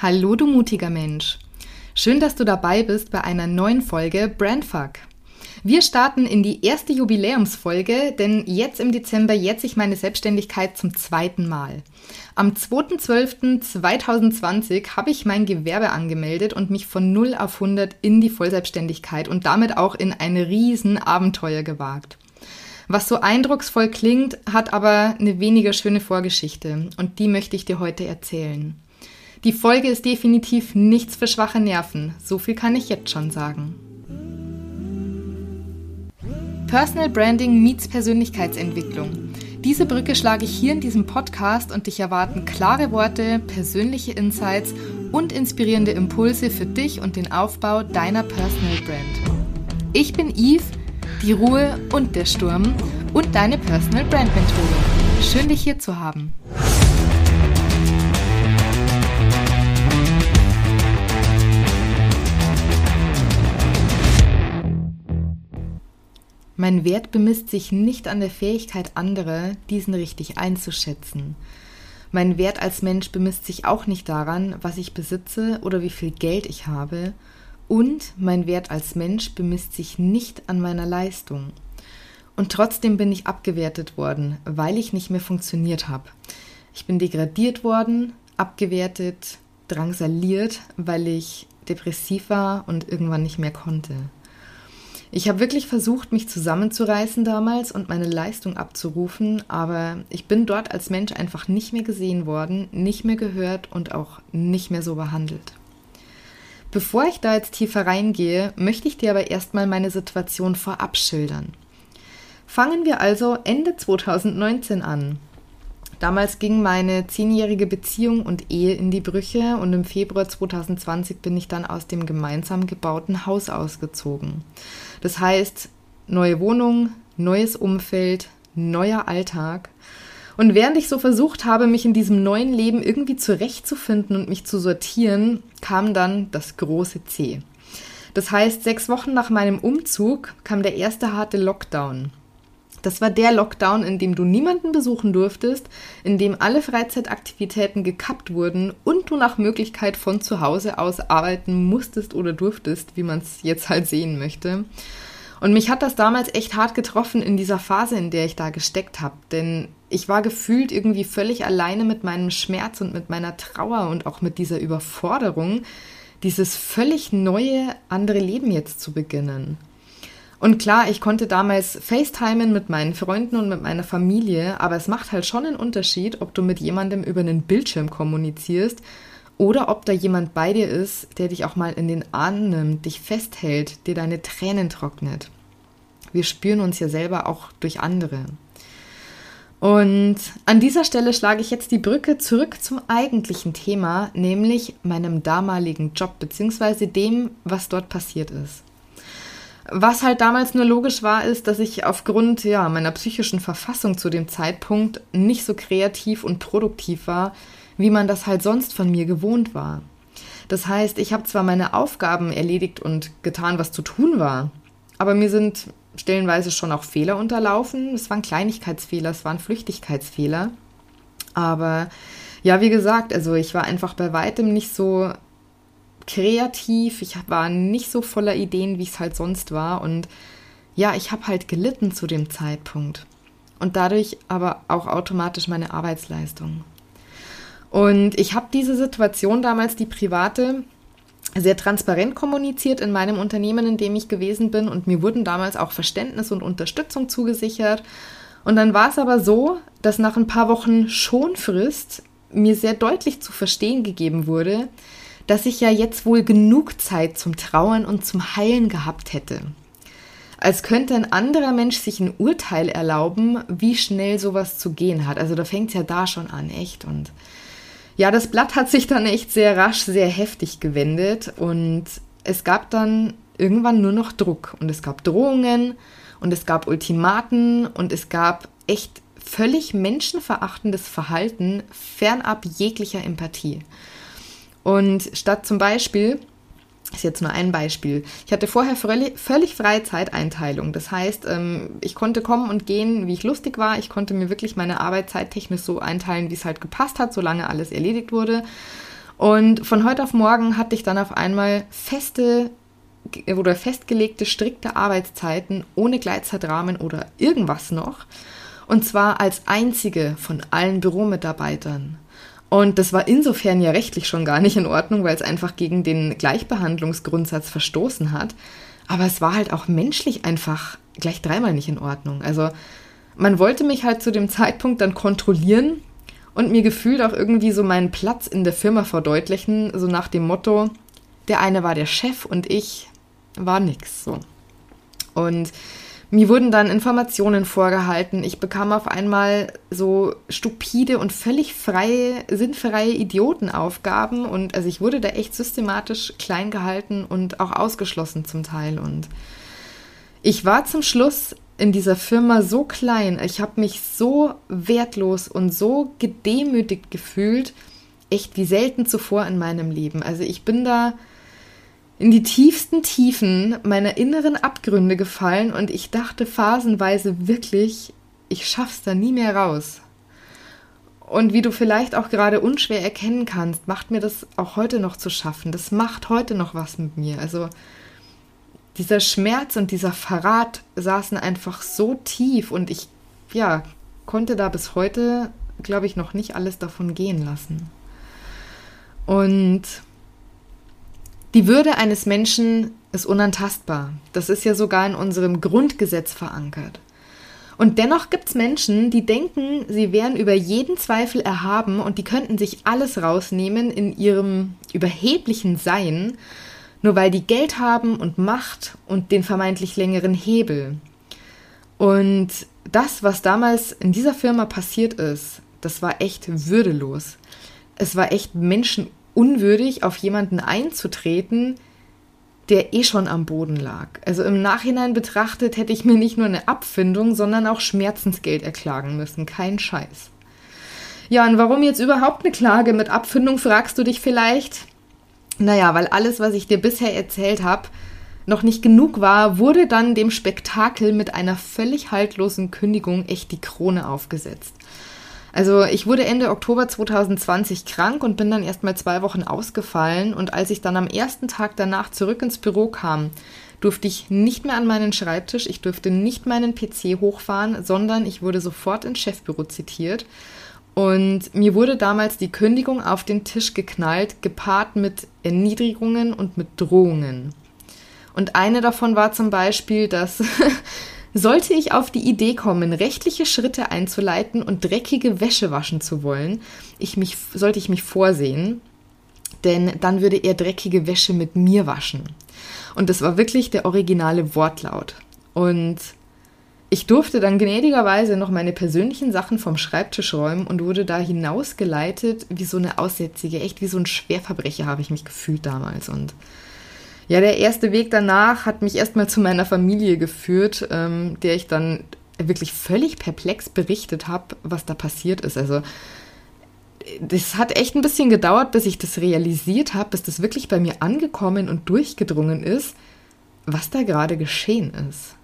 Hallo du mutiger Mensch. Schön, dass du dabei bist bei einer neuen Folge Brandfuck. Wir starten in die erste Jubiläumsfolge, denn jetzt im Dezember jährt sich meine Selbstständigkeit zum zweiten Mal. Am 2.12.2020 habe ich mein Gewerbe angemeldet und mich von 0 auf 100 in die Vollselbstständigkeit und damit auch in ein riesen Abenteuer gewagt. Was so eindrucksvoll klingt, hat aber eine weniger schöne Vorgeschichte und die möchte ich dir heute erzählen. Die Folge ist definitiv nichts für schwache Nerven. So viel kann ich jetzt schon sagen. Personal Branding meets Persönlichkeitsentwicklung. Diese Brücke schlage ich hier in diesem Podcast und dich erwarten klare Worte, persönliche Insights und inspirierende Impulse für dich und den Aufbau deiner Personal Brand. Ich bin Yves, die Ruhe und der Sturm und deine Personal Brand Mentorin. Schön dich hier zu haben. Mein Wert bemisst sich nicht an der Fähigkeit anderer, diesen richtig einzuschätzen. Mein Wert als Mensch bemisst sich auch nicht daran, was ich besitze oder wie viel Geld ich habe. Und mein Wert als Mensch bemisst sich nicht an meiner Leistung. Und trotzdem bin ich abgewertet worden, weil ich nicht mehr funktioniert habe. Ich bin degradiert worden, abgewertet, drangsaliert, weil ich depressiv war und irgendwann nicht mehr konnte. Ich habe wirklich versucht, mich zusammenzureißen damals und meine Leistung abzurufen, aber ich bin dort als Mensch einfach nicht mehr gesehen worden, nicht mehr gehört und auch nicht mehr so behandelt. Bevor ich da jetzt tiefer reingehe, möchte ich dir aber erstmal meine Situation vorab schildern. Fangen wir also Ende 2019 an. Damals ging meine zehnjährige Beziehung und Ehe in die Brüche und im Februar 2020 bin ich dann aus dem gemeinsam gebauten Haus ausgezogen. Das heißt, neue Wohnung, neues Umfeld, neuer Alltag. Und während ich so versucht habe, mich in diesem neuen Leben irgendwie zurechtzufinden und mich zu sortieren, kam dann das große C. Das heißt, sechs Wochen nach meinem Umzug kam der erste harte Lockdown. Das war der Lockdown, in dem du niemanden besuchen durftest, in dem alle Freizeitaktivitäten gekappt wurden und du nach Möglichkeit von zu Hause aus arbeiten musstest oder durftest, wie man es jetzt halt sehen möchte. Und mich hat das damals echt hart getroffen in dieser Phase, in der ich da gesteckt habe. Denn ich war gefühlt irgendwie völlig alleine mit meinem Schmerz und mit meiner Trauer und auch mit dieser Überforderung, dieses völlig neue, andere Leben jetzt zu beginnen. Und klar, ich konnte damals FaceTimen mit meinen Freunden und mit meiner Familie, aber es macht halt schon einen Unterschied, ob du mit jemandem über einen Bildschirm kommunizierst oder ob da jemand bei dir ist, der dich auch mal in den Arm nimmt, dich festhält, dir deine Tränen trocknet. Wir spüren uns ja selber auch durch andere. Und an dieser Stelle schlage ich jetzt die Brücke zurück zum eigentlichen Thema, nämlich meinem damaligen Job bzw. dem, was dort passiert ist. Was halt damals nur logisch war, ist, dass ich aufgrund ja, meiner psychischen Verfassung zu dem Zeitpunkt nicht so kreativ und produktiv war, wie man das halt sonst von mir gewohnt war. Das heißt, ich habe zwar meine Aufgaben erledigt und getan, was zu tun war, aber mir sind stellenweise schon auch Fehler unterlaufen. Es waren Kleinigkeitsfehler, es waren Flüchtigkeitsfehler. Aber ja, wie gesagt, also ich war einfach bei weitem nicht so kreativ, ich war nicht so voller Ideen, wie es halt sonst war. Und ja, ich habe halt gelitten zu dem Zeitpunkt. Und dadurch aber auch automatisch meine Arbeitsleistung. Und ich habe diese Situation damals, die private, sehr transparent kommuniziert in meinem Unternehmen, in dem ich gewesen bin. Und mir wurden damals auch Verständnis und Unterstützung zugesichert. Und dann war es aber so, dass nach ein paar Wochen Schonfrist mir sehr deutlich zu verstehen gegeben wurde, dass ich ja jetzt wohl genug Zeit zum Trauern und zum Heilen gehabt hätte. Als könnte ein anderer Mensch sich ein Urteil erlauben, wie schnell sowas zu gehen hat. Also da fängt es ja da schon an, echt. Und ja, das Blatt hat sich dann echt sehr rasch, sehr heftig gewendet und es gab dann irgendwann nur noch Druck und es gab Drohungen und es gab Ultimaten und es gab echt völlig menschenverachtendes Verhalten fernab jeglicher Empathie. Und statt zum Beispiel, ist jetzt nur ein Beispiel, ich hatte vorher völlig, freie Zeiteinteilung. Das heißt, ähm, ich konnte kommen und gehen, wie ich lustig war. Ich konnte mir wirklich meine Arbeit zeittechnisch so einteilen, wie es halt gepasst hat, solange alles erledigt wurde. Und von heute auf morgen hatte ich dann auf einmal feste oder festgelegte strikte Arbeitszeiten ohne Gleitzeitrahmen oder irgendwas noch. Und zwar als einzige von allen Büromitarbeitern. Und das war insofern ja rechtlich schon gar nicht in Ordnung, weil es einfach gegen den Gleichbehandlungsgrundsatz verstoßen hat. Aber es war halt auch menschlich einfach gleich dreimal nicht in Ordnung. Also man wollte mich halt zu dem Zeitpunkt dann kontrollieren und mir gefühlt auch irgendwie so meinen Platz in der Firma verdeutlichen, so nach dem Motto, der eine war der Chef und ich war nix so. Und mir wurden dann Informationen vorgehalten. Ich bekam auf einmal so stupide und völlig freie, sinnfreie Idiotenaufgaben und also ich wurde da echt systematisch klein gehalten und auch ausgeschlossen zum Teil. Und ich war zum Schluss in dieser Firma so klein, ich habe mich so wertlos und so gedemütigt gefühlt, echt wie selten zuvor in meinem Leben. Also ich bin da in die tiefsten Tiefen meiner inneren Abgründe gefallen und ich dachte phasenweise wirklich, ich schaff's da nie mehr raus. Und wie du vielleicht auch gerade unschwer erkennen kannst, macht mir das auch heute noch zu schaffen. Das macht heute noch was mit mir. Also dieser Schmerz und dieser Verrat saßen einfach so tief und ich, ja, konnte da bis heute, glaube ich, noch nicht alles davon gehen lassen. Und die Würde eines Menschen ist unantastbar. Das ist ja sogar in unserem Grundgesetz verankert. Und dennoch gibt es Menschen, die denken, sie wären über jeden Zweifel erhaben und die könnten sich alles rausnehmen in ihrem überheblichen Sein, nur weil die Geld haben und Macht und den vermeintlich längeren Hebel. Und das, was damals in dieser Firma passiert ist, das war echt würdelos. Es war echt menschenunwürdig unwürdig, auf jemanden einzutreten, der eh schon am Boden lag. Also im Nachhinein betrachtet hätte ich mir nicht nur eine Abfindung, sondern auch Schmerzensgeld erklagen müssen. Kein Scheiß. Ja, und warum jetzt überhaupt eine Klage mit Abfindung, fragst du dich vielleicht? Naja, weil alles, was ich dir bisher erzählt habe, noch nicht genug war, wurde dann dem Spektakel mit einer völlig haltlosen Kündigung echt die Krone aufgesetzt. Also ich wurde Ende Oktober 2020 krank und bin dann erst mal zwei Wochen ausgefallen. Und als ich dann am ersten Tag danach zurück ins Büro kam, durfte ich nicht mehr an meinen Schreibtisch, ich durfte nicht meinen PC hochfahren, sondern ich wurde sofort ins Chefbüro zitiert. Und mir wurde damals die Kündigung auf den Tisch geknallt, gepaart mit Erniedrigungen und mit Drohungen. Und eine davon war zum Beispiel, dass Sollte ich auf die Idee kommen, rechtliche Schritte einzuleiten und dreckige Wäsche waschen zu wollen, ich mich, sollte ich mich vorsehen, denn dann würde er dreckige Wäsche mit mir waschen. Und das war wirklich der originale Wortlaut. Und ich durfte dann gnädigerweise noch meine persönlichen Sachen vom Schreibtisch räumen und wurde da hinausgeleitet wie so eine Aussätzige. Echt wie so ein Schwerverbrecher habe ich mich gefühlt damals. Und ja, der erste Weg danach hat mich erstmal zu meiner Familie geführt, ähm, der ich dann wirklich völlig perplex berichtet habe, was da passiert ist. Also das hat echt ein bisschen gedauert, bis ich das realisiert habe, bis das wirklich bei mir angekommen und durchgedrungen ist, was da gerade geschehen ist.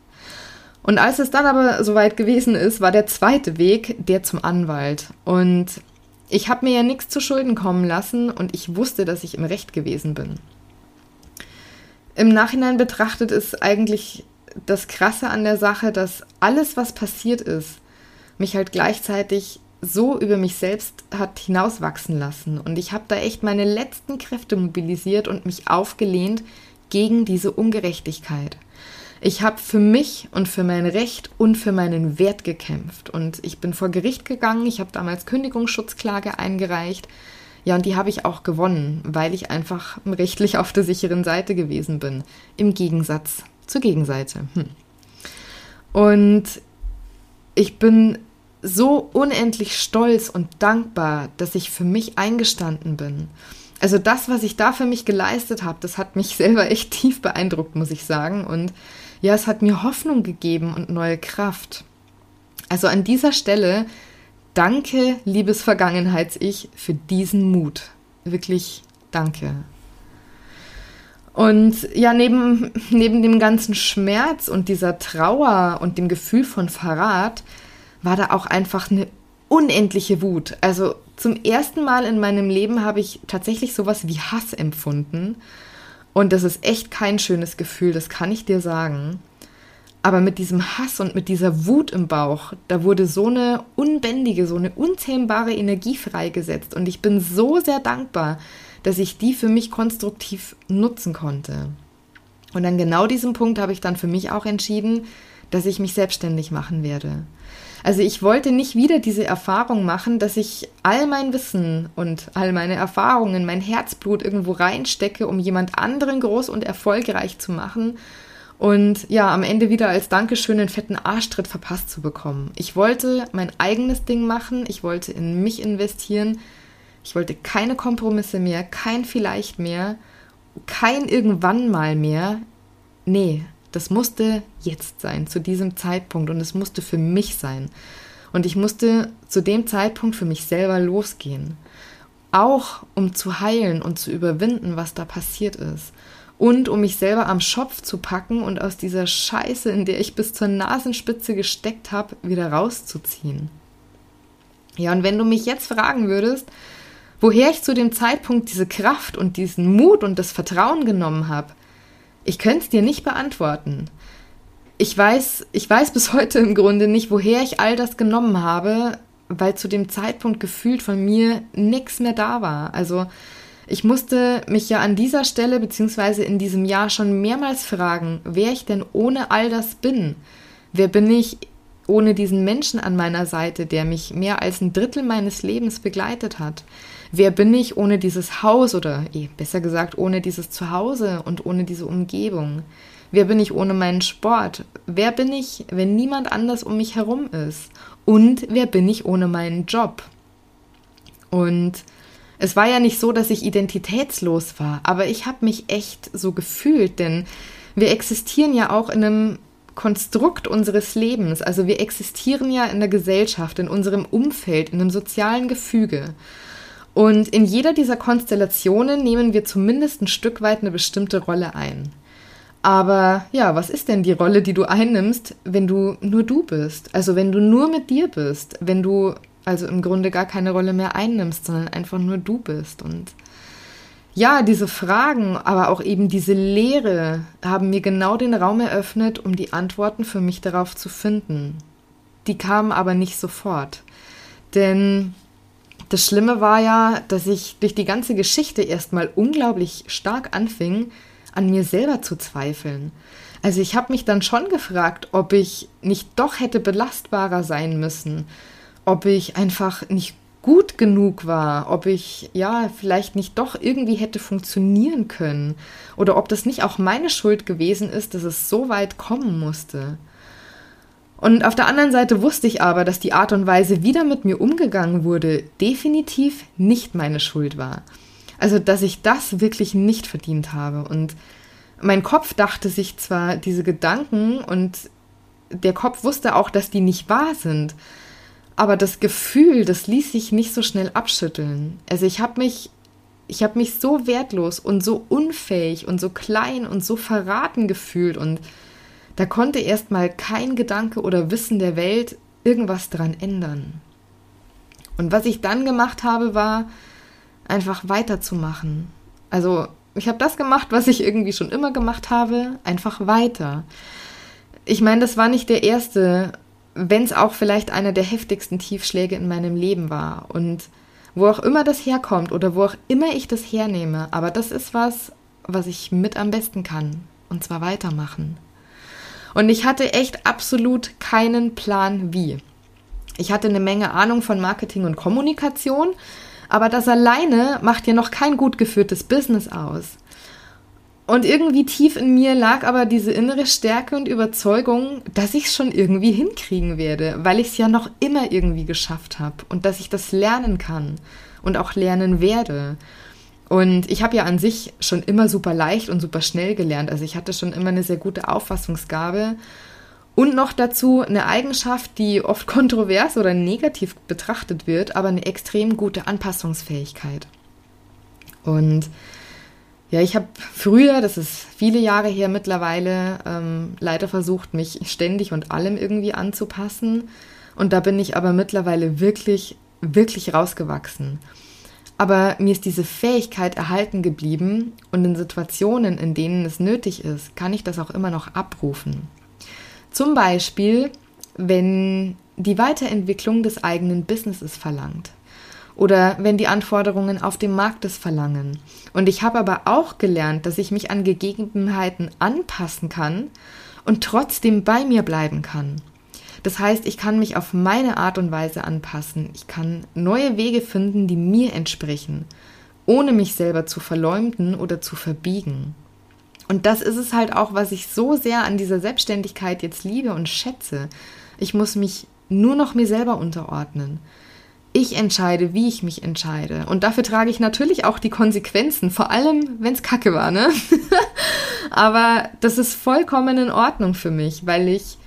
Und als es dann aber soweit gewesen ist, war der zweite Weg der zum Anwalt. Und ich habe mir ja nichts zu Schulden kommen lassen und ich wusste, dass ich im Recht gewesen bin. Im Nachhinein betrachtet ist eigentlich das Krasse an der Sache, dass alles, was passiert ist, mich halt gleichzeitig so über mich selbst hat hinauswachsen lassen. Und ich habe da echt meine letzten Kräfte mobilisiert und mich aufgelehnt gegen diese Ungerechtigkeit. Ich habe für mich und für mein Recht und für meinen Wert gekämpft. Und ich bin vor Gericht gegangen, ich habe damals Kündigungsschutzklage eingereicht ja, und die habe ich auch gewonnen, weil ich einfach rechtlich auf der sicheren Seite gewesen bin. Im Gegensatz zur Gegenseite. Hm. Und ich bin so unendlich stolz und dankbar, dass ich für mich eingestanden bin. Also das, was ich da für mich geleistet habe, das hat mich selber echt tief beeindruckt, muss ich sagen. Und ja, es hat mir Hoffnung gegeben und neue Kraft. Also an dieser Stelle Danke, liebes Vergangenheits-Ich, für diesen Mut. Wirklich danke. Und ja, neben, neben dem ganzen Schmerz und dieser Trauer und dem Gefühl von Verrat war da auch einfach eine unendliche Wut. Also zum ersten Mal in meinem Leben habe ich tatsächlich sowas wie Hass empfunden. Und das ist echt kein schönes Gefühl, das kann ich dir sagen. Aber mit diesem Hass und mit dieser Wut im Bauch, da wurde so eine unbändige, so eine unzähmbare Energie freigesetzt. Und ich bin so sehr dankbar, dass ich die für mich konstruktiv nutzen konnte. Und an genau diesem Punkt habe ich dann für mich auch entschieden, dass ich mich selbstständig machen werde. Also ich wollte nicht wieder diese Erfahrung machen, dass ich all mein Wissen und all meine Erfahrungen, mein Herzblut irgendwo reinstecke, um jemand anderen groß und erfolgreich zu machen und ja, am Ende wieder als Dankeschön einen fetten Arschtritt verpasst zu bekommen. Ich wollte mein eigenes Ding machen, ich wollte in mich investieren, ich wollte keine Kompromisse mehr, kein vielleicht mehr, kein irgendwann mal mehr. Nee, das musste jetzt sein, zu diesem Zeitpunkt und es musste für mich sein. Und ich musste zu dem Zeitpunkt für mich selber losgehen. Auch um zu heilen und zu überwinden, was da passiert ist und um mich selber am Schopf zu packen und aus dieser Scheiße, in der ich bis zur Nasenspitze gesteckt habe, wieder rauszuziehen. Ja, und wenn du mich jetzt fragen würdest, woher ich zu dem Zeitpunkt diese Kraft und diesen Mut und das Vertrauen genommen habe, ich könnte es dir nicht beantworten. Ich weiß, ich weiß bis heute im Grunde nicht, woher ich all das genommen habe, weil zu dem Zeitpunkt gefühlt von mir nichts mehr da war. Also ich musste mich ja an dieser Stelle beziehungsweise in diesem Jahr schon mehrmals fragen, wer ich denn ohne all das bin. Wer bin ich ohne diesen Menschen an meiner Seite, der mich mehr als ein Drittel meines Lebens begleitet hat? Wer bin ich ohne dieses Haus oder eh, besser gesagt ohne dieses Zuhause und ohne diese Umgebung? Wer bin ich ohne meinen Sport? Wer bin ich, wenn niemand anders um mich herum ist? Und wer bin ich ohne meinen Job? Und es war ja nicht so, dass ich identitätslos war, aber ich habe mich echt so gefühlt, denn wir existieren ja auch in einem Konstrukt unseres Lebens. Also wir existieren ja in der Gesellschaft, in unserem Umfeld, in einem sozialen Gefüge. Und in jeder dieser Konstellationen nehmen wir zumindest ein Stück weit eine bestimmte Rolle ein. Aber ja, was ist denn die Rolle, die du einnimmst, wenn du nur du bist? Also wenn du nur mit dir bist, wenn du also im Grunde gar keine Rolle mehr einnimmst, sondern einfach nur du bist. Und ja, diese Fragen, aber auch eben diese Lehre haben mir genau den Raum eröffnet, um die Antworten für mich darauf zu finden. Die kamen aber nicht sofort. Denn das Schlimme war ja, dass ich durch die ganze Geschichte erstmal unglaublich stark anfing, an mir selber zu zweifeln. Also ich habe mich dann schon gefragt, ob ich nicht doch hätte belastbarer sein müssen, ob ich einfach nicht gut genug war, ob ich ja vielleicht nicht doch irgendwie hätte funktionieren können oder ob das nicht auch meine Schuld gewesen ist, dass es so weit kommen musste. Und auf der anderen Seite wusste ich aber, dass die Art und Weise, wie da mit mir umgegangen wurde, definitiv nicht meine Schuld war. Also, dass ich das wirklich nicht verdient habe. Und mein Kopf dachte sich zwar diese Gedanken und der Kopf wusste auch, dass die nicht wahr sind. Aber das Gefühl, das ließ sich nicht so schnell abschütteln. Also ich habe mich, ich habe mich so wertlos und so unfähig und so klein und so verraten gefühlt und da konnte erstmal kein Gedanke oder Wissen der Welt irgendwas dran ändern. Und was ich dann gemacht habe, war einfach weiterzumachen. Also ich habe das gemacht, was ich irgendwie schon immer gemacht habe, einfach weiter. Ich meine, das war nicht der erste wenn es auch vielleicht einer der heftigsten Tiefschläge in meinem Leben war. Und wo auch immer das herkommt oder wo auch immer ich das hernehme, aber das ist was, was ich mit am besten kann. Und zwar weitermachen. Und ich hatte echt absolut keinen Plan wie. Ich hatte eine Menge Ahnung von Marketing und Kommunikation, aber das alleine macht ja noch kein gut geführtes Business aus. Und irgendwie tief in mir lag aber diese innere Stärke und Überzeugung, dass ich es schon irgendwie hinkriegen werde, weil ich es ja noch immer irgendwie geschafft habe und dass ich das lernen kann und auch lernen werde. Und ich habe ja an sich schon immer super leicht und super schnell gelernt. Also ich hatte schon immer eine sehr gute Auffassungsgabe und noch dazu eine Eigenschaft, die oft kontrovers oder negativ betrachtet wird, aber eine extrem gute Anpassungsfähigkeit. Und ja, ich habe früher, das ist viele Jahre her mittlerweile, ähm, leider versucht, mich ständig und allem irgendwie anzupassen Und da bin ich aber mittlerweile wirklich, wirklich rausgewachsen. Aber mir ist diese Fähigkeit erhalten geblieben und in Situationen, in denen es nötig ist, kann ich das auch immer noch abrufen. Zum Beispiel, wenn die Weiterentwicklung des eigenen Businesses verlangt oder wenn die Anforderungen auf dem Markt es verlangen. Und ich habe aber auch gelernt, dass ich mich an Gegebenheiten anpassen kann und trotzdem bei mir bleiben kann. Das heißt, ich kann mich auf meine Art und Weise anpassen. Ich kann neue Wege finden, die mir entsprechen, ohne mich selber zu verleumden oder zu verbiegen. Und das ist es halt auch, was ich so sehr an dieser Selbstständigkeit jetzt liebe und schätze. Ich muss mich nur noch mir selber unterordnen. Ich entscheide, wie ich mich entscheide. Und dafür trage ich natürlich auch die Konsequenzen, vor allem wenn es kacke war, ne? Aber das ist vollkommen in Ordnung für mich, weil ich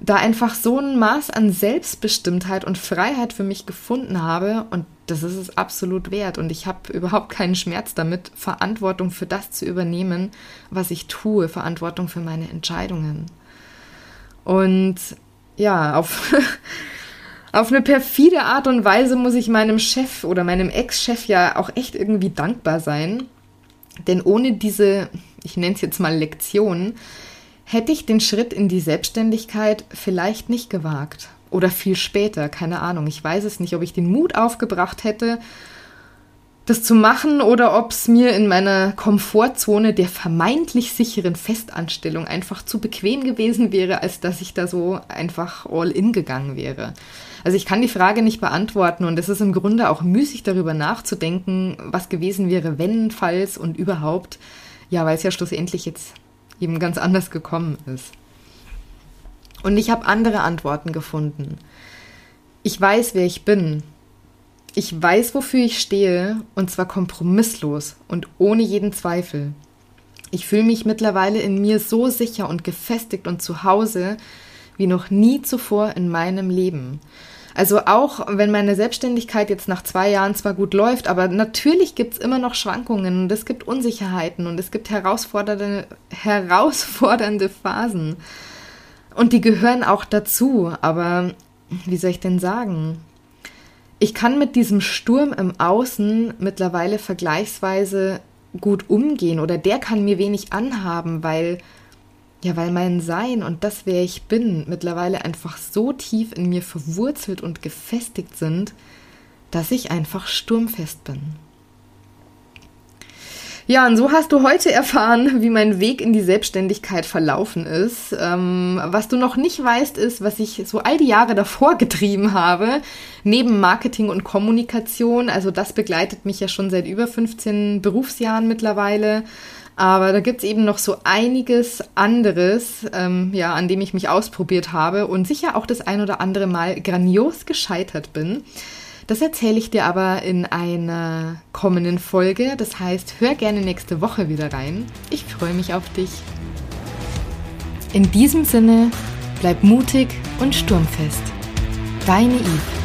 da einfach so ein Maß an Selbstbestimmtheit und Freiheit für mich gefunden habe und das ist es absolut wert und ich habe überhaupt keinen Schmerz damit, Verantwortung für das zu übernehmen, was ich tue, Verantwortung für meine Entscheidungen. Und ja, auf, auf eine perfide Art und Weise muss ich meinem Chef oder meinem Ex-Chef ja auch echt irgendwie dankbar sein, denn ohne diese, ich nenne es jetzt mal Lektion, hätte ich den Schritt in die Selbstständigkeit vielleicht nicht gewagt. Oder viel später, keine Ahnung. Ich weiß es nicht, ob ich den Mut aufgebracht hätte, das zu machen oder ob es mir in meiner Komfortzone der vermeintlich sicheren Festanstellung einfach zu bequem gewesen wäre, als dass ich da so einfach all in gegangen wäre. Also ich kann die Frage nicht beantworten und es ist im Grunde auch müßig darüber nachzudenken, was gewesen wäre, wenn, falls und überhaupt. Ja, weil es ja schlussendlich jetzt eben ganz anders gekommen ist. Und ich habe andere Antworten gefunden. Ich weiß, wer ich bin. Ich weiß, wofür ich stehe, und zwar kompromisslos und ohne jeden Zweifel. Ich fühle mich mittlerweile in mir so sicher und gefestigt und zu Hause wie noch nie zuvor in meinem Leben. Also auch wenn meine Selbstständigkeit jetzt nach zwei Jahren zwar gut läuft, aber natürlich gibt es immer noch Schwankungen und es gibt Unsicherheiten und es gibt herausfordernde, herausfordernde Phasen. Und die gehören auch dazu. Aber wie soll ich denn sagen? Ich kann mit diesem Sturm im Außen mittlerweile vergleichsweise gut umgehen oder der kann mir wenig anhaben, weil ja, weil mein Sein und das, wer ich bin, mittlerweile einfach so tief in mir verwurzelt und gefestigt sind, dass ich einfach sturmfest bin. Ja, und so hast du heute erfahren, wie mein Weg in die Selbstständigkeit verlaufen ist. Ähm, was du noch nicht weißt, ist, was ich so all die Jahre davor getrieben habe, neben Marketing und Kommunikation. Also das begleitet mich ja schon seit über 15 Berufsjahren mittlerweile. Aber da gibt es eben noch so einiges anderes, ähm, ja, an dem ich mich ausprobiert habe und sicher auch das ein oder andere Mal grandios gescheitert bin. Das erzähle ich dir aber in einer kommenden Folge. Das heißt, hör gerne nächste Woche wieder rein. Ich freue mich auf dich. In diesem Sinne, bleib mutig und sturmfest. Deine Yves.